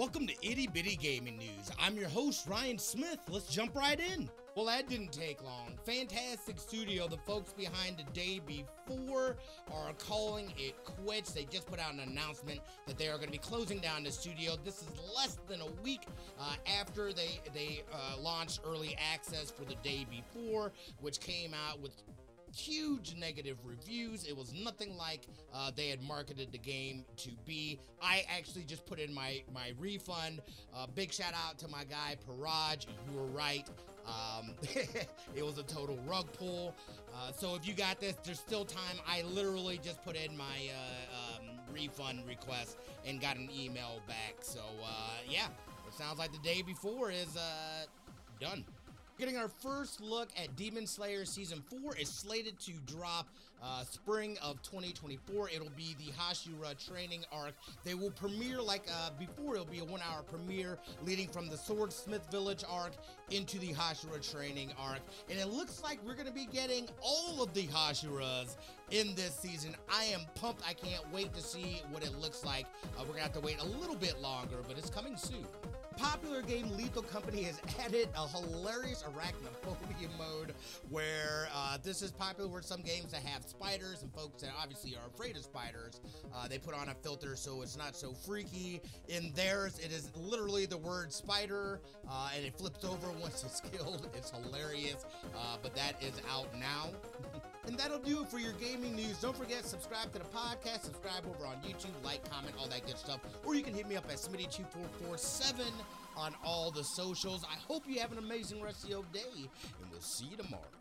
Welcome to Itty Bitty Gaming News. I'm your host, Ryan Smith. Let's jump right in. Well, that didn't take long. Fntastic Studio, the folks behind the day before, are calling it quits. They just put out an announcement that they are going to be closing down the studio. This is less than a week uh, after they they uh, launched early access for the day before, which came out with huge negative reviews. It was nothing like uh, they had marketed the game to be. I actually just put in my my refund. Uh, big shout out to my guy Paraj. You were right. Um, it was a total rug pull. Uh, so if you got this, there's still time. I literally just put in my uh, um, refund request and got an email back. So uh, yeah, it sounds like the day before is uh, done. Getting our first look at Demon Slayer Season 4 is slated to drop uh, spring of 2024. It'll be the Hashira training arc. They will premiere like uh, before, it'll be a one hour premiere leading from the Swordsmith Village arc into the Hashira training arc. And it looks like we're going to be getting all of the Hashiras in this season. I am pumped. I can't wait to see what it looks like. Uh, we're going to have to wait a little bit longer, but it's coming soon popular game Lethal Company has added a hilarious arachnophobia mode where uh, this is popular with some games that have spiders and folks that obviously are afraid of spiders. Uh, they put on a filter so it's not so freaky. In theirs, it is literally the word spider uh, and it flips over once it's killed. It's hilarious, uh, but that is out now. And that'll do it for your gaming news. Don't forget, subscribe to the podcast, subscribe over on YouTube, like, comment, all that good stuff. Or you can hit me up at Smitty2447 on all the socials. I hope you have an amazing rest of your day, and we'll see you tomorrow.